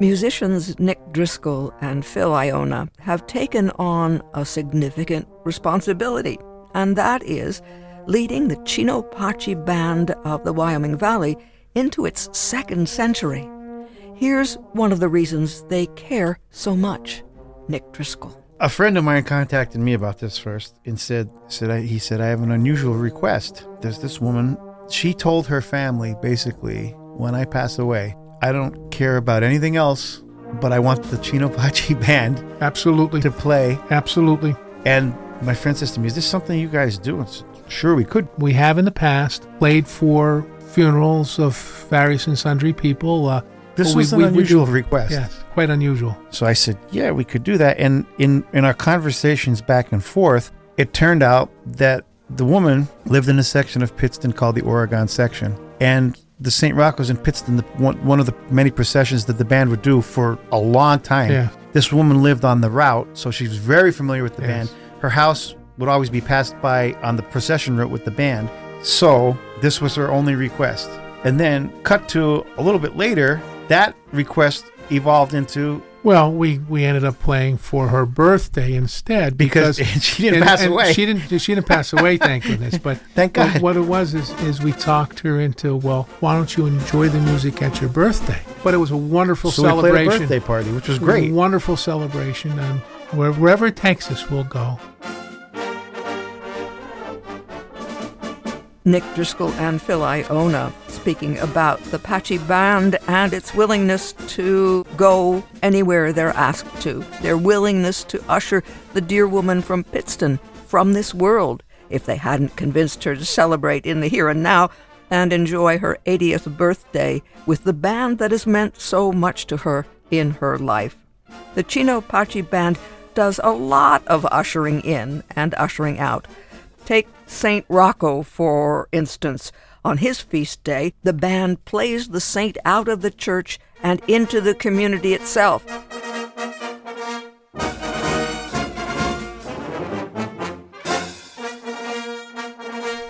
Musicians Nick Driscoll and Phil Ioanna have taken on a significant responsibility, and that is leading the Cino Paci Band of the Wyoming Valley into its second century. Here's one of the reasons they care so much Nick Driscoll. A friend of mine contacted me about this first and said, said I, he said, I have an unusual request. There's this woman, she told her family basically, when I pass away, I don't care about anything else, but I want the Cino Paci band Absolutely. to play. Absolutely. And my friend says to me, Is this something you guys do? I said, sure, we could. We have in the past played for funerals of various and sundry people. Uh, This was we- an we- we unusual request. Yes, quite unusual. So I said, Yeah, we could do that. And in, in our conversations back and forth, it turned out that the woman lived in a section of Pittston called the Oregon section. And the St. Rocco's in Pittston, the, one, one of the many processions that the band would do for a long time. Yeah. This woman lived on the route, so she was very familiar with the Yes. band. Her house would always be passed by on the procession route with the band. So this was her only request. And then, cut to a little bit later, that request evolved into Well, we, we ended up playing for her birthday instead because, because, she didn't and- pass and away. She didn't. She didn't pass away, thank goodness. But Thank what- God. What it was is, is we talked her into well, why don't you enjoy the music at your birthday? But it was a wonderful so we played a celebration. birthday party, which was It was a great. wonderful celebration, and wherever it takes us, we'll go. Nick Driscoll and Phil Ioanna speaking about the Paci Band and its willingness to go anywhere they're asked to, their willingness to usher the dear woman from Pittston from this world if they hadn't convinced her to celebrate in the here and now and enjoy her 80th birthday with the band that has meant so much to her in her life. The Cino Paci Band does a lot of ushering in and ushering out. Take St. Rocco, for instance. On his feast day, the band plays the saint out of the church and into the community itself.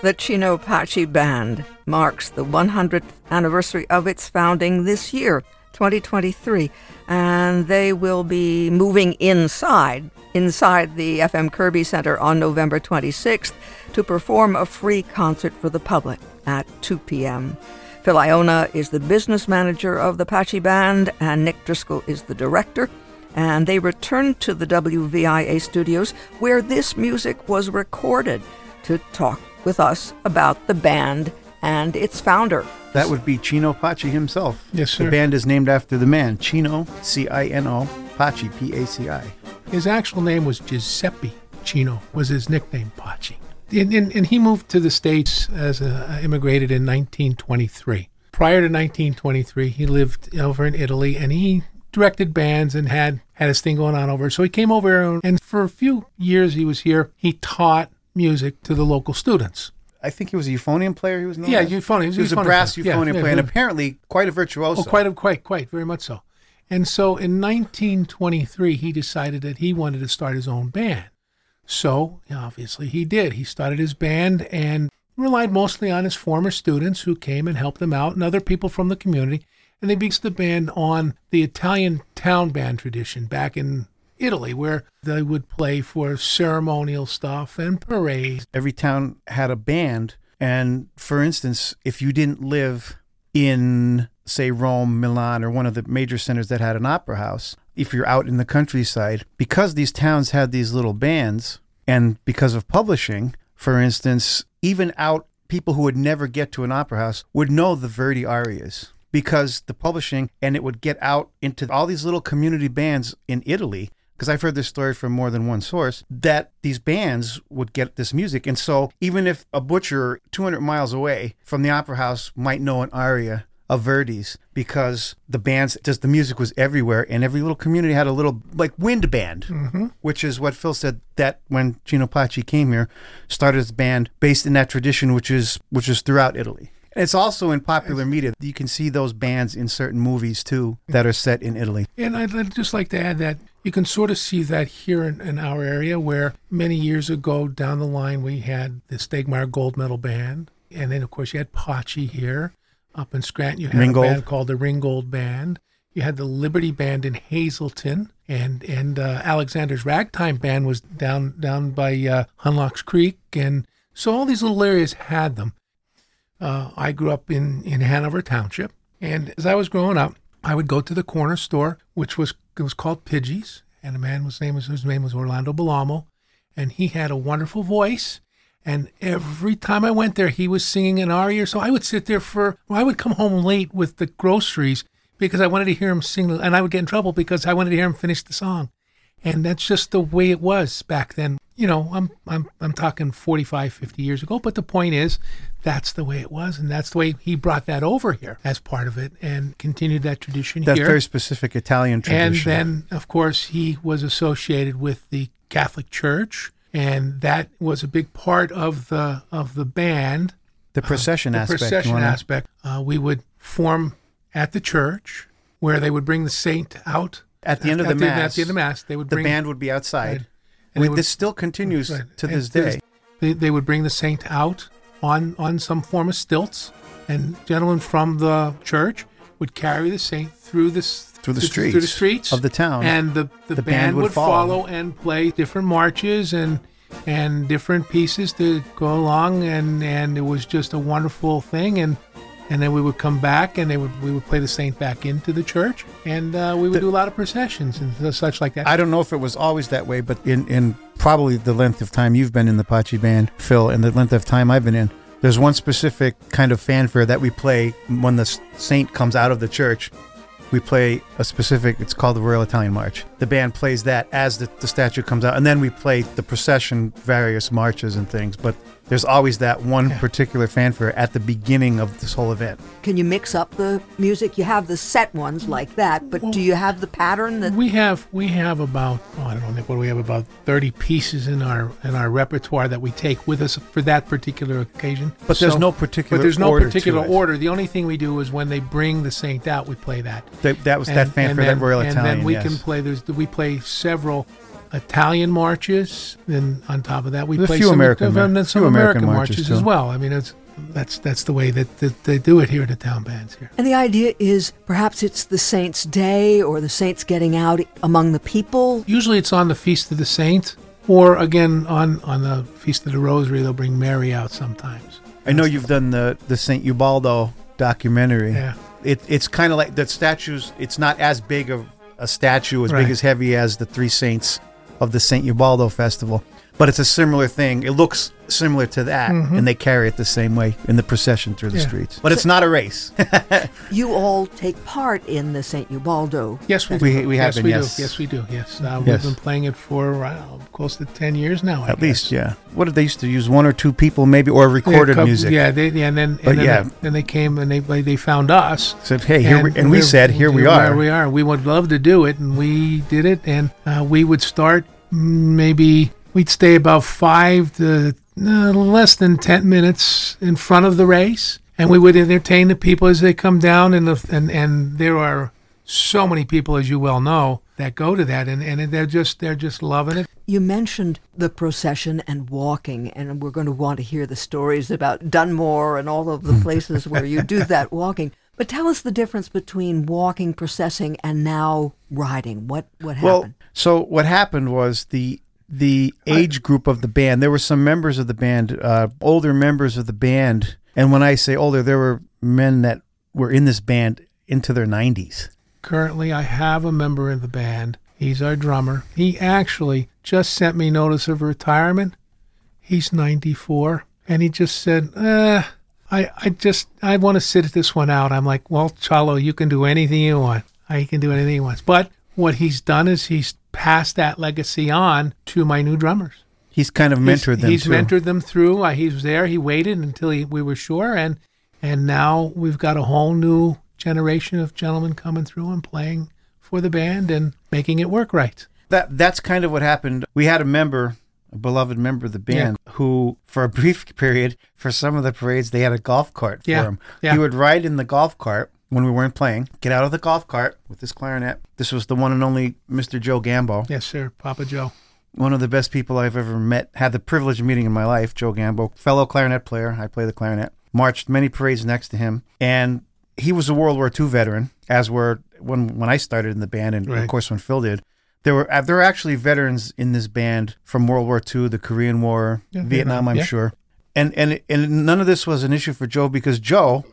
The Cino Paci Band marks the 100th anniversary of its founding this year, 2023, and they will be moving inside, inside the FM Kirby Center on November 26th to perform a free concert for the public at 2 p.m. Phil Ioanna is the business manager of the Paci Band, and Nick Driscoll is the director. And they returned to the WVIA studios where this music was recorded to talk with us about the band and its founder. That would be Cino Paci himself. Yes, sir. The band is named after the man, Cino, C I N O, Paci, P A C I. His actual name was Giuseppe Cino, was his nickname, Paci. And, and, and he moved to the States as a, uh, immigrated in 1923. Prior to 1923, he lived over in Italy and he directed bands and had, had his thing going on over. So he came over and for a few years he was here, he taught music to the local students. I think he was a euphonium player. He was known Yeah, as? euphonium. He was He was a brass player. Euphonium yeah, player, and apparently quite a virtuoso. Oh, quite, quite, quite, very much so. And so in 1923, he decided that he wanted to start his own band. So obviously he did. He started his band and relied mostly on his former students who came and helped him out and other people from the community. And they based the band on the Italian town band tradition back in Italy, where they would play for ceremonial stuff and parades. Every town had a band, and for instance, if you didn't live in, say, Rome, Milan, or one of the major centers that had an opera house, if you're out in the countryside, because these towns had these little bands, and because of publishing, for instance, even out people who would never get to an opera house would know the Verdi arias because the publishing and it would get out into all these little community bands in Italy because I've heard this story from more than one source that these bands would get this music. And so even if a butcher 200 miles away from the opera house might know an aria of Verdi's because the bands just the music was everywhere and every little community had a little like wind band mm-hmm. which is what Phil said that when Cino Paci came here started his band based in that tradition which is which is throughout Italy and it's also in popular media you can see those bands in certain movies too that are set in Italy And I'd, just like to add that you can sort of see that here in, in our area, where many years ago down the line we had the Stegmaier Gold Medal Band, and then of course you had Paci here. Up in Scranton, you had Ringgold. a band called the Ringgold Band. You had the Liberty Band in Hazleton, and and uh, Alexander's Ragtime Band was down down by uh, Hunlocks Creek, and so all these little areas had them. Uh, I grew up in in Hanover Township, and as I was growing up, I would go to the corner store, which was it was called Pidgey's, and a man was name was his name was Orlando Belamo, and he had a wonderful voice. And every time I went there, he was singing an aria. So I would sit there for, well, I would come home late with the groceries because I wanted to hear him sing, and I would get in trouble because I wanted to hear him finish the song. And that's just the way it was back then. You know, I'm I'm I'm talking 45, 50 years ago, but the point is that's the way it was and that's the way he brought that over here as part of it and continued that tradition That here. very specific Italian tradition. And then, of course, he was associated with the Catholic Church, and that was a big part of the of the band. the procession The aspect. procession aspect. Uh, we would form at the church, where they would bring the saint out At the end of the mass, At the end of the mass, they would the bring band would be outside. Right. And We- would- this still continues Right. to And this day. They, they would bring the saint out on on some form of stilts, and gentlemen from the church would carry the saint through the Through the through the streets streets of the town. and the the, The band, band would would follow. follow. and play different marches and and different pieces to go along, and and it was just a wonderful thing, and. And then we would come back, and they would we would play the saint back into the church, and uh, we would do a lot of processions and such like that. I don't know if it was always that way, but in, in probably the length of time you've been in the Paci band, Phil, and the length of time I've been in, there's one specific kind of fanfare that we play when the saint comes out of the church. We play a specific, it's called the Royal Italian March. The band plays that as the, the statue comes out, and then we play the procession, various marches and things. But there's always that one particular fanfare at the beginning of this whole event. Can you mix up the music? You have the set ones like that, but do you have the pattern that We have we have about oh, I don't know Nick, what do we have about thirty pieces in our in our repertoire that we take with us for that particular occasion. But there's no particular but there's no order particular order. The only thing we do is when they bring the saint out, we play that. That, that was that fanfare, and that Royal and Italian. then we yes. can play. There's we play several Italian marches. Then on top of that, we There's play some, American and mar- then some American, American marches, marches, as well. I mean, it's that's that's the way that, that they do it here at the town bands here. And the idea is perhaps it's the saint's day or the saints getting out among the people. Usually it's on the Feast of the Saint, or again on, on the Feast of the Rosary, they'll bring Mary out sometimes. I know you've done the the Saint Ubaldo documentary. Yeah. It, it's kind of like the statues. It's not as big of a statue, as Right. big as heavy as the three saints of the Saint Ubaldo festival, but it's a similar thing. It looks similar to that, and they carry it the same way in the procession through the Mm-hmm. Yeah. streets. But it's not a race. You all take part in the St. Ubaldo. Yes, we. We- we have yes, been, we yes. do. Yes, we do. Yes, uh, Yes. we've been playing it for uh, close to ten years now. I At least, yeah. What did they used to use? One or two people, maybe, or recorded yeah, music. Yeah, they, yeah, and then But and then, yeah. they, then they came and they they found us. Said, hey, here we, and we said, here we are. Here are. we are. We would love to do it, and we did it. And uh, we would start mm, maybe we'd stay about five to uh, less than ten minutes in front of the race, and we would entertain the people as they come down. And the, and and there are so many people, as you well know, that go to that, and, and they're just they're just loving it. You mentioned the procession and walking, and we're going to want to hear the stories about Dunmore and all of the places where you do that walking. But tell us the difference between walking, processing, and now riding. What what happened? Well, happened? so what happened was the the age group of the band. There were some members of the band, uh, older members of the band, and when I say older, there were men that were in this band into their nineties. Currently, I have a member in the band. He's our drummer. He actually just sent me notice of retirement. He's 94, and he just said, uh, I, I just, I want to sit this one out. I'm like, well, Chalo, you can do anything you want. I can do anything he wants. But what he's done is he's passed that legacy on to my new drummers. He's kind of mentored he's, them He's too. mentored them through. Uh, he was there. He waited until he, we were sure, and and now we've got a whole new generation of gentlemen coming through and playing for the band and making it work right. that that's kind of what happened. We had a member, a beloved member of the band, who, for a brief period, for some of the parades, they had a golf cart Yeah, for him. yeah. He would ride in the golf cart when we weren't playing, get out of the golf cart with his clarinet. This was the one and only Mr. Joe Gambo, Yes, sir, Papa Joe. one of the best people I've ever met. Had the privilege of meeting in my life, Joe Gambo, fellow clarinet player. I play the clarinet. Marched many parades next to him, and he was a World War II veteran, as were when when I started in the band, and Right. of course when Phil did. There were uh, there were actually veterans in this band from World War II, the Korean War, Yeah, Vietnam, Vietnam, I'm yeah. sure, and and and none of this was an issue for Joe because Joe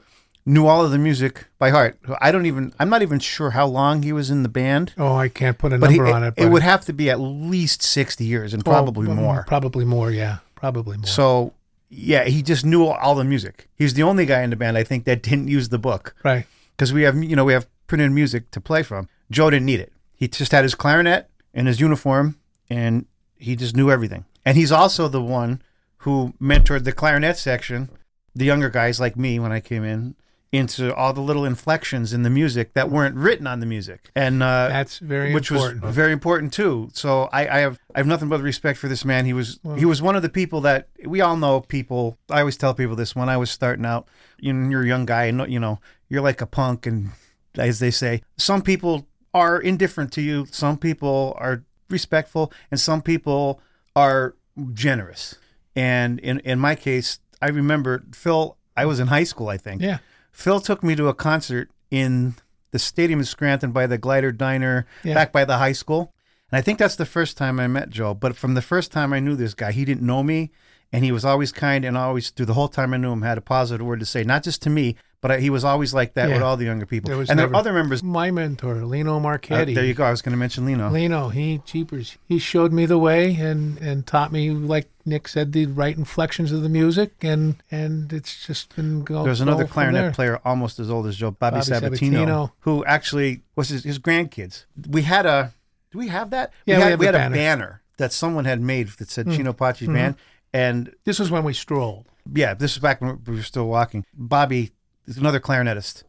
knew all of the music by heart. I don't even I'm not even sure how long he was in the band, Oh, I can't put a but he, number on it. it would have to be at least sixty years and Oh, probably mm, more. Probably more. Yeah, probably more. So yeah, he just knew all the music. He was the only guy in the band I think that didn't use the book right. because we have you know we have printed music to play from. Joe didn't need it. He just had his clarinet and his uniform, and he just knew everything. And he's also the one who mentored the clarinet section, the younger guys like me when I came in, into all the little inflections in the music that weren't written on the music. And uh, That's very which important. was very important too. So I, I have I have nothing but respect for this man. He was he was one of the people that we all know. People I always tell people this when I was starting out. You know, you're a young guy, and you know you're like a punk, and as they say, some people are indifferent to you. Some people are respectful, and some people are generous. And in in my case, I remember Phil. I was in high school, I think. yeah. Phil took me to a concert in the stadium in Scranton by the Glider Diner, Yeah. back by the high school. And I think that's the first time I met Joe. But from the first time I knew this guy, he didn't know me, and he was always kind and always through the whole time I knew him had a positive word to say, not just to me, but I, he was always like that Yeah. with all the younger people. There and there are other members. My mentor, Lino Uh, Marchetti. there you go. I was going to mention Lino. Lino, he cheapers. He showed me the way and and taught me, like Nick said, the right inflections of the music, and and it's just been go. There's another go clarinet there. player almost as old as Joe, Bobby, Bobby Sabatino, Sabatino. who actually was his, his grandkids. We had a, do we have that? Yeah, we we had, have we had a banner. Banner that someone had made that said Cino Paci's band. And This was when we strolled. yeah, this is back when we were still walking. Bobby is another clarinetist.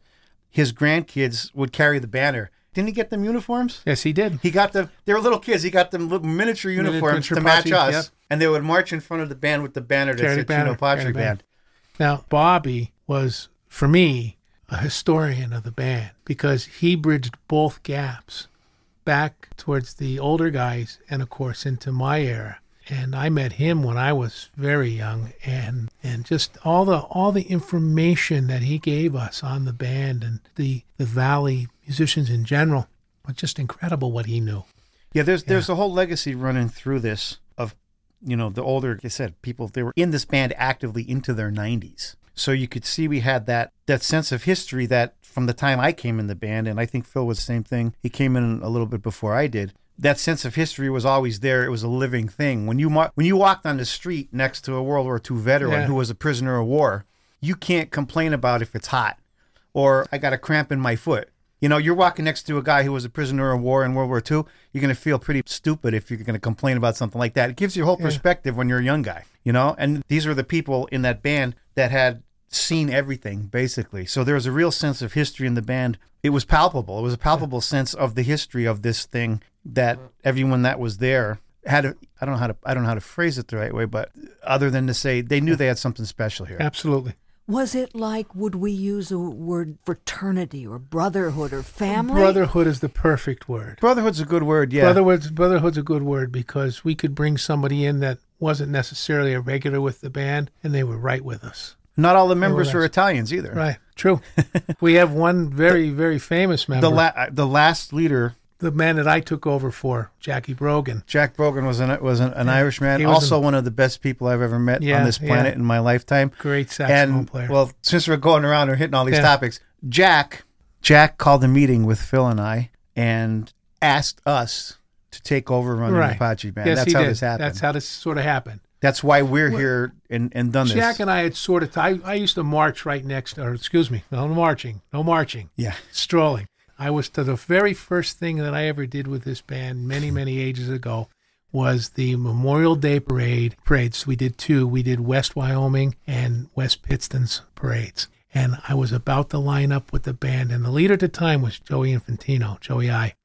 His grandkids would carry the banner. Didn't he get them uniforms? Yes, he did. He got them. They were little kids. He got them little miniature uniforms Miniature to match Paci, us, yep. and they would march in front of the band with the banner that Carry the said banner, Cino Paci carry the banner. band. Now, Bobby was, for me, a historian of the band because he bridged both gaps back towards the older guys and, of course, into my era. And I met him when I was very young, and and just all the all the information that he gave us on the band and the the Valley musicians in general was just incredible what he knew. Yeah, there's there's a whole legacy running through this of, you know, the older, like I said, people they were in this band actively into their 90s. So you could see we had that that sense of history that from the time I came in the band, and I think Phil was the same thing. He came in a little bit before I did. That sense of history was always there. It was a living thing. When you when you walked on the street next to a World War II veteran Yeah. who was a prisoner of war, you can't complain about if it's hot or I got a cramp in my foot. You know, you're walking next to a guy who was a prisoner of war in World War II. You're going to feel pretty stupid if you're going to complain about something like that. It gives you a whole perspective when you're a young guy, you know? And these were the people in that band that had seen everything, basically. So there was a real sense of history in the band. It was palpable. It was a palpable sense of the history of this thing that everyone that was there had a, I don't know how to I don't know how to phrase it the right way, but other than to say they knew they had something special here. Absolutely. Was it like, would we use a word fraternity or brotherhood or family? Brotherhood is the perfect word. Brotherhood's a good word, yeah. Brotherhood's brotherhood's a good word because we could bring somebody in that wasn't necessarily a regular with the band, and they were right with us. Not all the members that's- were Italians either. Right. True. we have one very very famous member, The la- the last leader, the man that I took over for, Jackie Brogan. Jack Brogan, was an was an, an Irishman. He was Also, one of the best people I've ever met Yeah, on this planet yeah. in my lifetime. Great saxophone And player. well, since we're going around and hitting all these Yeah. topics, Jack Jack called a meeting with Phil and I and asked us to take over running right. the Apache band. Yes, That's how did. this happened. That's how this sort of happened. That's why we're here and, and done Jack this. Jack and I had sort of. I I used to march right next, or excuse me, no marching, no marching. yeah. strolling. I was to the very first thing that I ever did with this band many, hmm. many ages ago was the Memorial Day parade parades. We did two. We did West Wyoming and West Pittston's parades. And I was about to line up with the band, and the leader at the time was Joey Infantino, Joey I.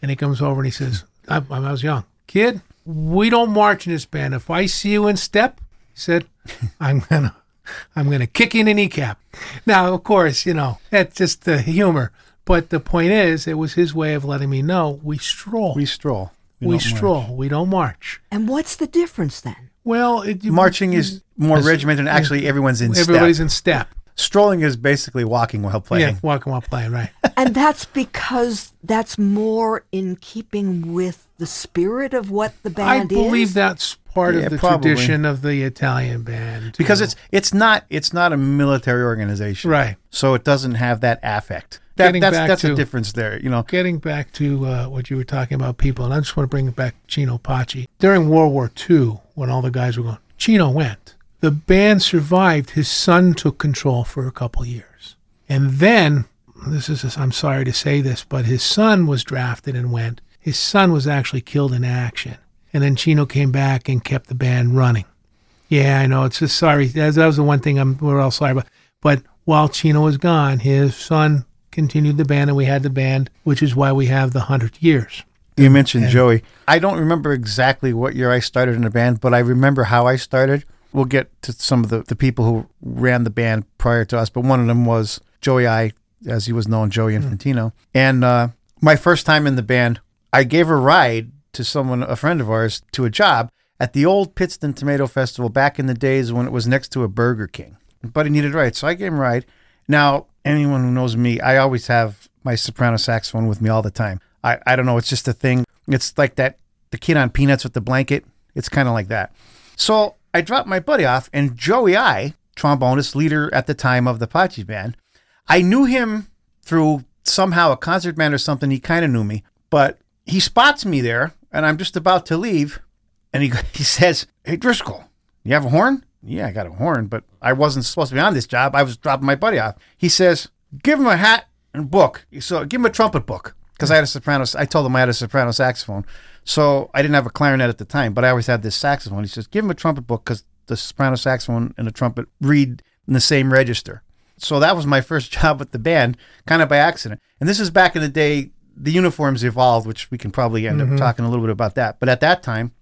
And he comes over and he says, I, I was young. Kid, we don't march in this band. If I see you in step, he said, I'm gonna I'm gonna kick you in the kneecap. Now, of course, you know, that's just the humor. But the point is, it was his way of letting me know we stroll. We stroll. We, don't march. stroll. We don't march. And what's the difference then? Well, it, Marching is more regimented and actually everyone's in step. everybody's step. in step. strolling is basically walking while playing. Yeah, walking while playing, right. and that's because that's more in keeping with the spirit of what the band is. I believe is. that's part Yeah, of the probably. tradition of the Italian band. because it's it's not it's not a military organization, Right. So it doesn't have that affect. That, Getting that's back that's to- the difference there. You know, Getting back to uh, what you were talking about, people, and I just want to bring back Cino Paci. During World War II, when all the guys were going, Cino went. The band survived. His son took control for a couple years. And then, this is, I'm sorry to say this, but his son was drafted and went. His son was actually killed in action. And then Cino came back and kept the band running. Yeah, I know. It's just sorry. That, that was the one thing I'm, we're all sorry about. But while Cino was gone, his son continued the band, and we had the band, which is why we have the 100 years. you mentioned Joey. I don't remember exactly what year I started in the band, but I remember how I started. We'll get to some of the, the people who ran the band prior to us, but one of them was Joey I, as he was known, Joey Infantino. And uh, my first time in the band, I gave a ride to someone, a friend of ours, to a job at the old Pittston Tomato Festival back in the days when it was next to a Burger King. But he needed a ride, so I gave him a ride. Now, anyone who knows me, I always have my soprano saxophone with me all the time. I, I don't know, it's just a thing. It's like that the kid on Peanuts with the blanket. It's kind of like that. So I dropped my buddy off, and Joey I, trombonist, leader at the time of the Paci band, I knew him through somehow a concert band or something. He kind of knew me, but he spots me there, and I'm just about to leave, and he he says, "Hey Driscoll, you have a horn?" Yeah, I got a horn, but I wasn't supposed to be on this job. I was dropping my buddy off. He says, "Give him a hat and book." So give him a trumpet book because I had a soprano. I told him I had a soprano saxophone, so I didn't have a clarinet at the time, but I always had this saxophone. He says, "Give him a trumpet book because the soprano saxophone and the trumpet read in the same register." So that was my first job with the band, kind of by accident. And this is back in the day. The uniforms evolved, which we can probably end up mm-hmm. talking a little bit about that. But at that time,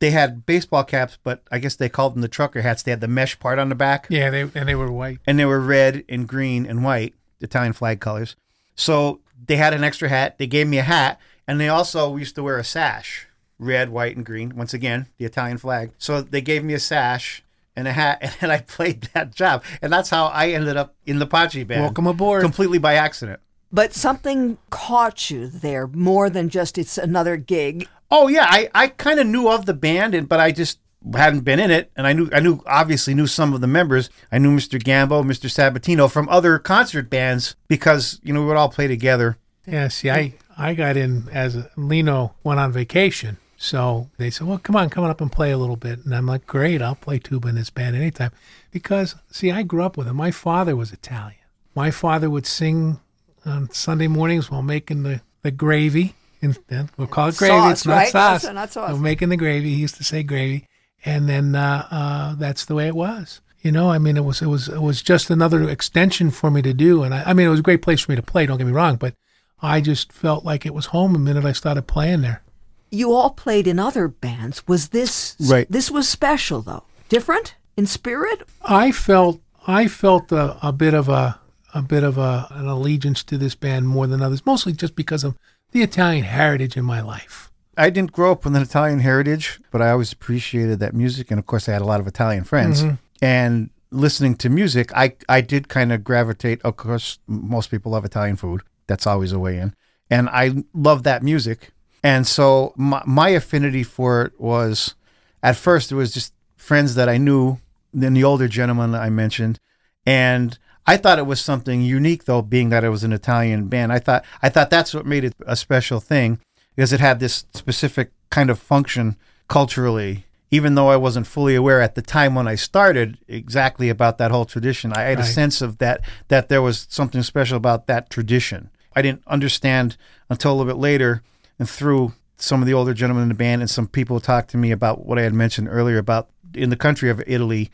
they had baseball caps, but I guess they called them the trucker hats. They had the mesh part on the back, Yeah, they and they were white. and they were red and green and white, Italian flag colors. So they had an extra hat. They gave me a hat, and they also used to wear a sash, red, white, and green. Once again, the Italian flag. So they gave me a sash and a hat, and I played that job, and that's how I ended up in the Paci band. Welcome aboard. Completely by accident. But something caught you there more than just it's another gig. Oh yeah, I, I kind of knew of the band, and but I just hadn't been in it, and I knew I knew obviously knew some of the members. I knew Mr. Gambo, Mr. Sabatino from other concert bands because you know we would all play together. Yeah, see, I, I got in as a, Lino went on vacation. So they said, well, come on, come on up and play a little bit. And I'm like, great, I'll play tuba in this band anytime. Because, see, I grew up with him. My father was Italian. My father would sing on Sunday mornings while making the, the gravy. And then we'll call it gravy. Sauce, it's not right? sauce. That's not sauce. We're making the gravy. He used to say gravy. And then uh, uh, that's the way it was. You know, I mean, it was it was it was just another extension for me to do, and I, I mean, it was a great place for me to play. Don't get me wrong, but I just felt like it was home the minute I started playing there. You all played in other bands. Was this Right. This was special though, different in spirit. I felt I felt a, a bit of a a bit of a, an allegiance to this band more than others, mostly just because of the Italian heritage in my life. I didn't grow up with an Italian heritage, but I always appreciated that music, and of course, I had a lot of Italian friends. Mm-hmm. And listening to music, I I did kind of gravitate. Of course, most people love Italian food. That's always a way in, and I love that music. And so my, my affinity for it was, at first, it was just friends that I knew, then the older gentleman I mentioned, and I thought it was something unique, though, being that it was an Italian band. I thought I thought that's what made it a special thing because it had this specific kind of function culturally. Even though I wasn't fully aware at the time when I started exactly about that whole tradition, I had a sense of that that there was something special about that tradition. I didn't understand until a little bit later, and through some of the older gentlemen in the band and some people talked to me about what I had mentioned earlier about in the country of Italy,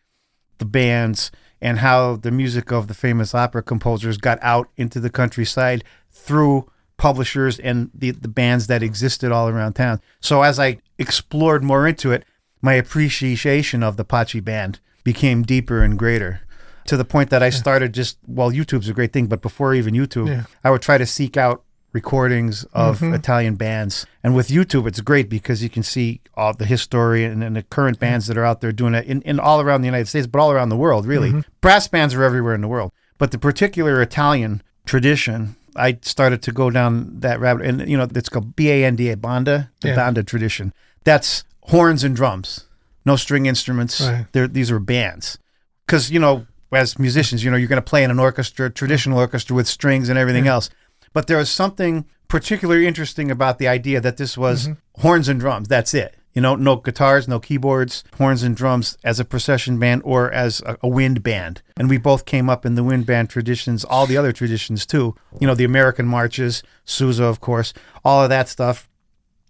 the bands and how the music of the famous opera composers got out into the countryside through publishers and the, the bands that existed all around town. So as I explored more into it, my appreciation of the Paci band became deeper and greater to the point that I started just, well, YouTube's a great thing, but before even YouTube, Yeah. I would try to seek out recordings of mm-hmm. Italian bands. And with YouTube, it's great because you can see all the history and, and the current bands that are out there doing it in, in all around the United States, but all around the world, really. Mm-hmm. Brass bands are everywhere in the world. But the particular Italian tradition, I started to go down that rabbit, and you know, it's called B A N D A, banda, the Yeah. banda tradition. That's horns and drums, no string instruments. Right. These are bands, because you know, as musicians, you know, you're going to play in an orchestra, traditional orchestra with strings and everything else. But there was something particularly interesting about the idea that this was Mm-hmm. horns and drums. That's it. You know, no guitars, no keyboards, horns and drums as a procession band or as a, a wind band. And we both came up in the wind band traditions, all the other traditions too. You know, the American marches, Sousa, of course, all of that stuff.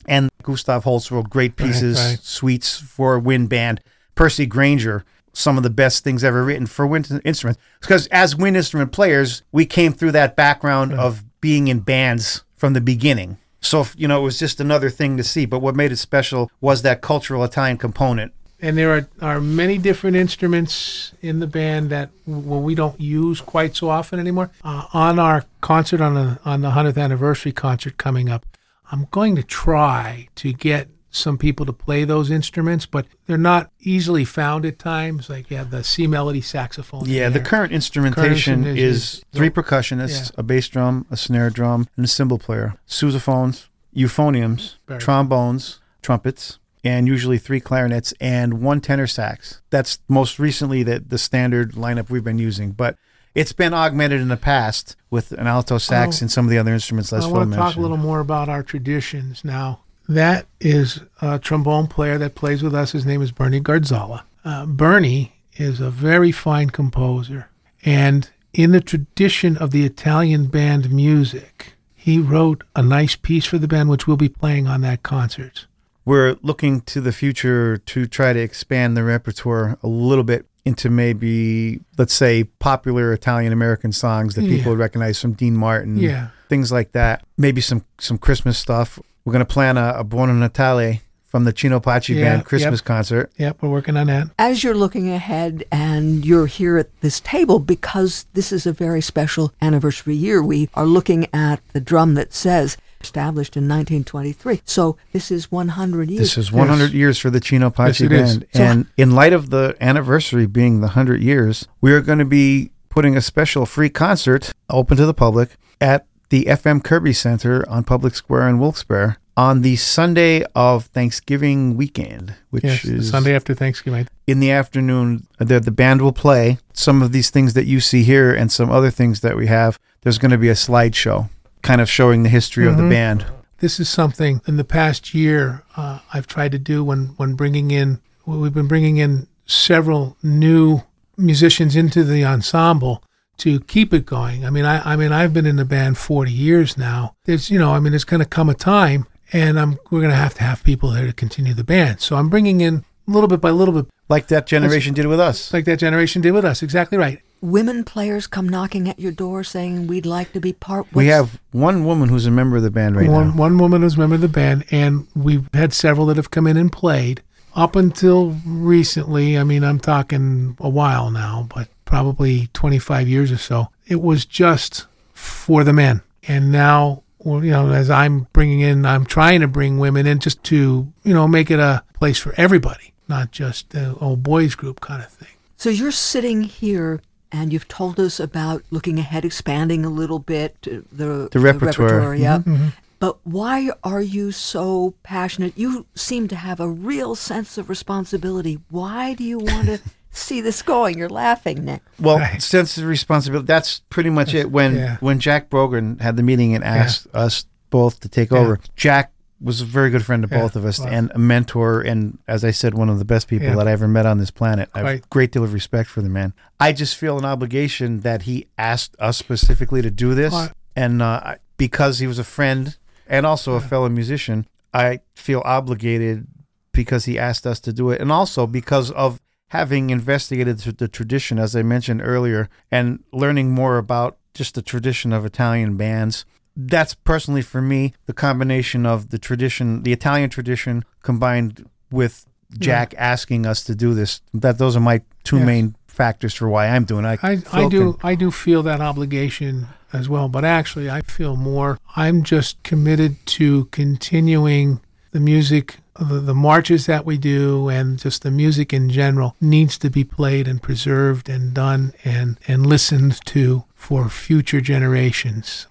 And Gustav Holst wrote great pieces, right. suites for wind band. Percy Grainger, some of the best things ever written for wind instruments. Because as wind instrument players, we came through that background of being in bands from the beginning. So, you know, it was just another thing to see. But what made it special was that cultural Italian component. And there are, are many different instruments in the band that well, we don't use quite so often anymore. Uh, on our concert on the on the hundredth anniversary concert coming up, I'm going to try to get some people to play those instruments, but they're not easily found at times. Like you have the C melody saxophone. Yeah, the current instrumentation Current is, is- three percussionists, Yeah. a bass drum, a snare drum, and a cymbal player, sousaphones, euphoniums, Very- trombones, trumpets, and usually three clarinets and one tenor sax. That's most recently the, the standard lineup we've been using, but it's been augmented in the past with an alto sax Oh. and some of the other instruments. Les I want to talk a little more about our traditions now. That is a trombone player that plays with us. His name is Bernie Gardzala. Uh, Bernie is a very fine composer. And in the tradition of the Italian band music, he wrote a nice piece for the band, which we'll be playing on that concert. we're looking to the future to try to expand the repertoire a little bit into maybe let's say popular Italian American songs that people Yeah. recognize from Dean Martin, Yeah. things like that. Maybe some some Christmas stuff. We're gonna plan a, a Buono Natale from the Cino Paci Yeah, band Christmas yep. concert. Yep, we're working on that. As you're looking ahead and you're here at this table because this is a very special anniversary year, we are looking at the drum that says established in 1923. So this is 100 years. This is 100 years for the Cino Paci Yes, it is. band, So- and in light of the anniversary being the 100 years, we are going to be putting a special free concert open to the public at the FM Kirby Center on Public Square in Wilkes-Barre on the Sunday of Thanksgiving weekend, which Yes, is Sunday after Thanksgiving. in the afternoon. The, the band will play some of these things that you see here and some other things that we have. There's going to be a slideshow kind of showing the history of the Mhm. band. this is something in the past year uh, I've tried to do when when bringing in we've been bringing in several new musicians into the ensemble to keep it going. I mean, I, I mean, I've been in the band 40 years now. There's, you know, I mean, there's going to come a time, and I'm we're going to have to have people there to continue the band. So I'm bringing in little bit by little bit, Like that generation did with us. like that generation did with us. Exactly right. Women players come knocking at your door saying, We'd like to be part. We have one woman who's a member of the band right one now. one woman was a member of the band, and we've had several that have come in and played. Up until recently, I mean, I'm talking a while now, but probably 25 years or so. It was just for the men, and now, you know, as I'm bringing in, I'm trying to bring women in just to, you know, make it a place for everybody, not just the old boys group kind of thing. So you're sitting here and you've told us about looking ahead, expanding a little bit uh, the, The repertoire. yeah. Mm-hmm. But why are you so passionate? You seem to have a real sense of responsibility. Why do you want to see this going? You're laughing, Nick. Well, Right. sense of responsibility. That's pretty much it. When yeah. when Jack Brogan had the meeting and asked us both to take over, Jack was a very good friend of Yeah, both of us wow. and a mentor, and as I said, one of the best people Yeah. that I ever met on this planet. I have a great deal of respect for the man. I just feel an obligation that he asked us specifically to do this, Right. and uh, because he was a friend and also a fellow musician, I feel obligated because he asked us to do it, and also because of having investigated the, the tradition, as I mentioned earlier, and learning more about just the tradition of Italian bands. That's personally for me the combination of the tradition, the Italian tradition, combined with Jack asking us to do this. That those are my two Yes. main factors for why I'm doing. it. I, I Phil do I do feel that obligation as well, but actually I feel more I'm just committed to continuing the music, the, the marches that we do, and just the music in general needs to be played and preserved and done and, and listened to for future generations.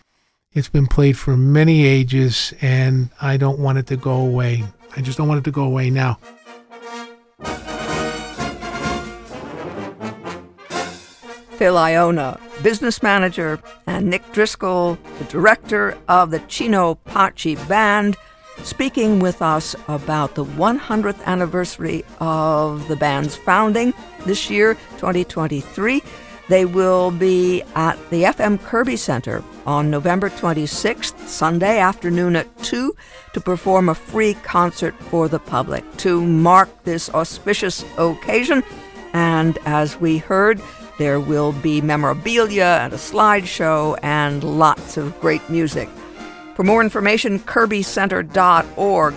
It's been played for many ages, and I don't want it to go away. I just don't want it to go away now. Phil Ioanna, business manager, and Nick Driscoll, the director of the Cino Paci Band, speaking with us about the 100th anniversary of the band's founding this year, 2023. They will be at the FM Kirby Center on November 26th, Sunday afternoon at 2, to perform a free concert for the public to mark this auspicious occasion. And as we heard, there will be memorabilia and a slideshow and lots of great music. For more information, kirbycenter.org,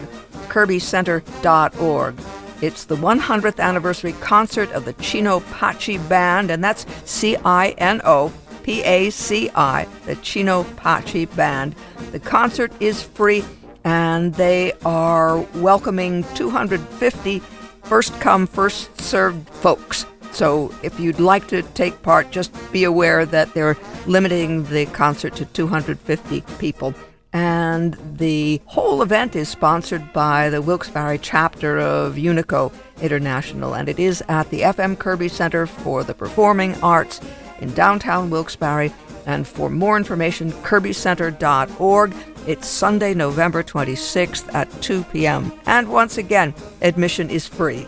kirbycenter.org. It's the 100th anniversary concert of the Cino Paci Band, and that's C I N O P A C I, the Cino Paci Band. The concert is free, and they are welcoming 250 first come, first served folks. So if you'd like to take part, just be aware that they're limiting the concert to 250 people. And the whole event is sponsored by the Wilkes-Barre chapter of Unico International, and it is at the FM Kirby Center for the Performing Arts in downtown Wilkes-Barre. And for more information, kirbycenter.org. It's Sunday, November 26th at 2 p.m. And once again, admission is free.